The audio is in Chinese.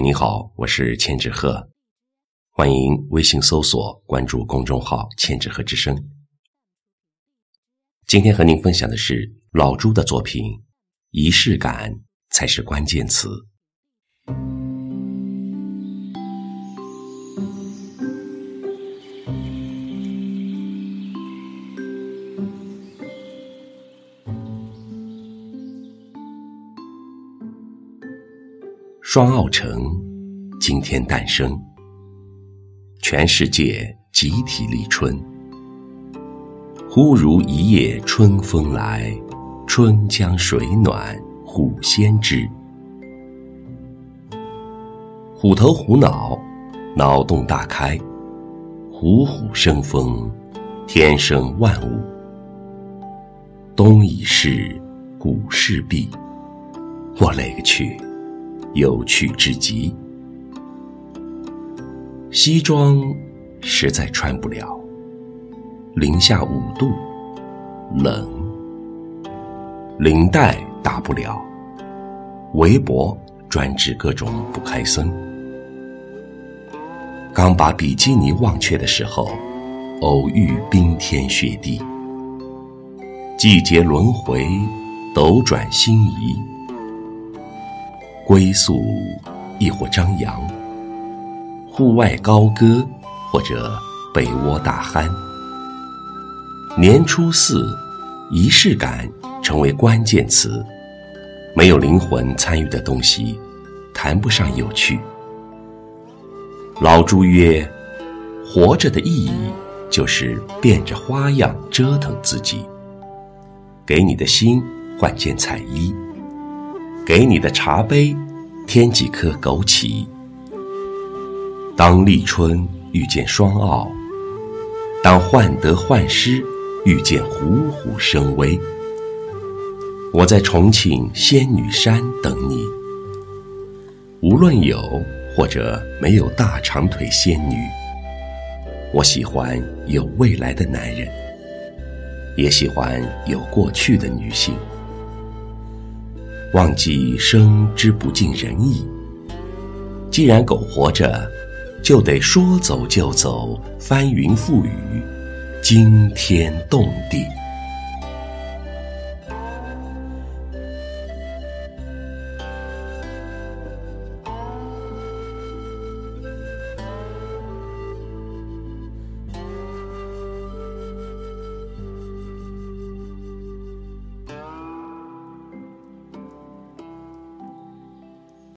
你好，我是千纸鹤，欢迎微信搜索关注公众号“千纸鹤之声”。今天和您分享的是老朱的作品《仪式感才是关键词》。双奥城今天诞生，全世界集体立春。忽如一夜春风来，春江水暖虎先知。虎头虎脑，脑洞大开，虎虎生风，天生万物。冬已逝，古事毕，我勒个去！有趣至极，西装实在穿不了，零下五度，冷；领带打不了，围脖专治各种不开森。刚把比基尼忘却的时候，偶遇冰天雪地，季节轮回，斗转星移。归宿亦或张扬，户外高歌或者被窝大酣。年初四，仪式感成为关键词。没有灵魂参与的东西，谈不上有趣。老朱曰：“活着的意义，就是变着花样折腾自己。给你的心换件彩衣。”给你的茶杯，添几颗枸杞。当立春遇见双奥，当患得患失遇见虎虎生威。我在重庆仙女山等你。无论有或者没有大长腿仙女，我喜欢有未来的男人，也喜欢有过去的女性。忘记生之不尽人意。既然苟活着，就得说走就走，翻云覆雨，惊天动地。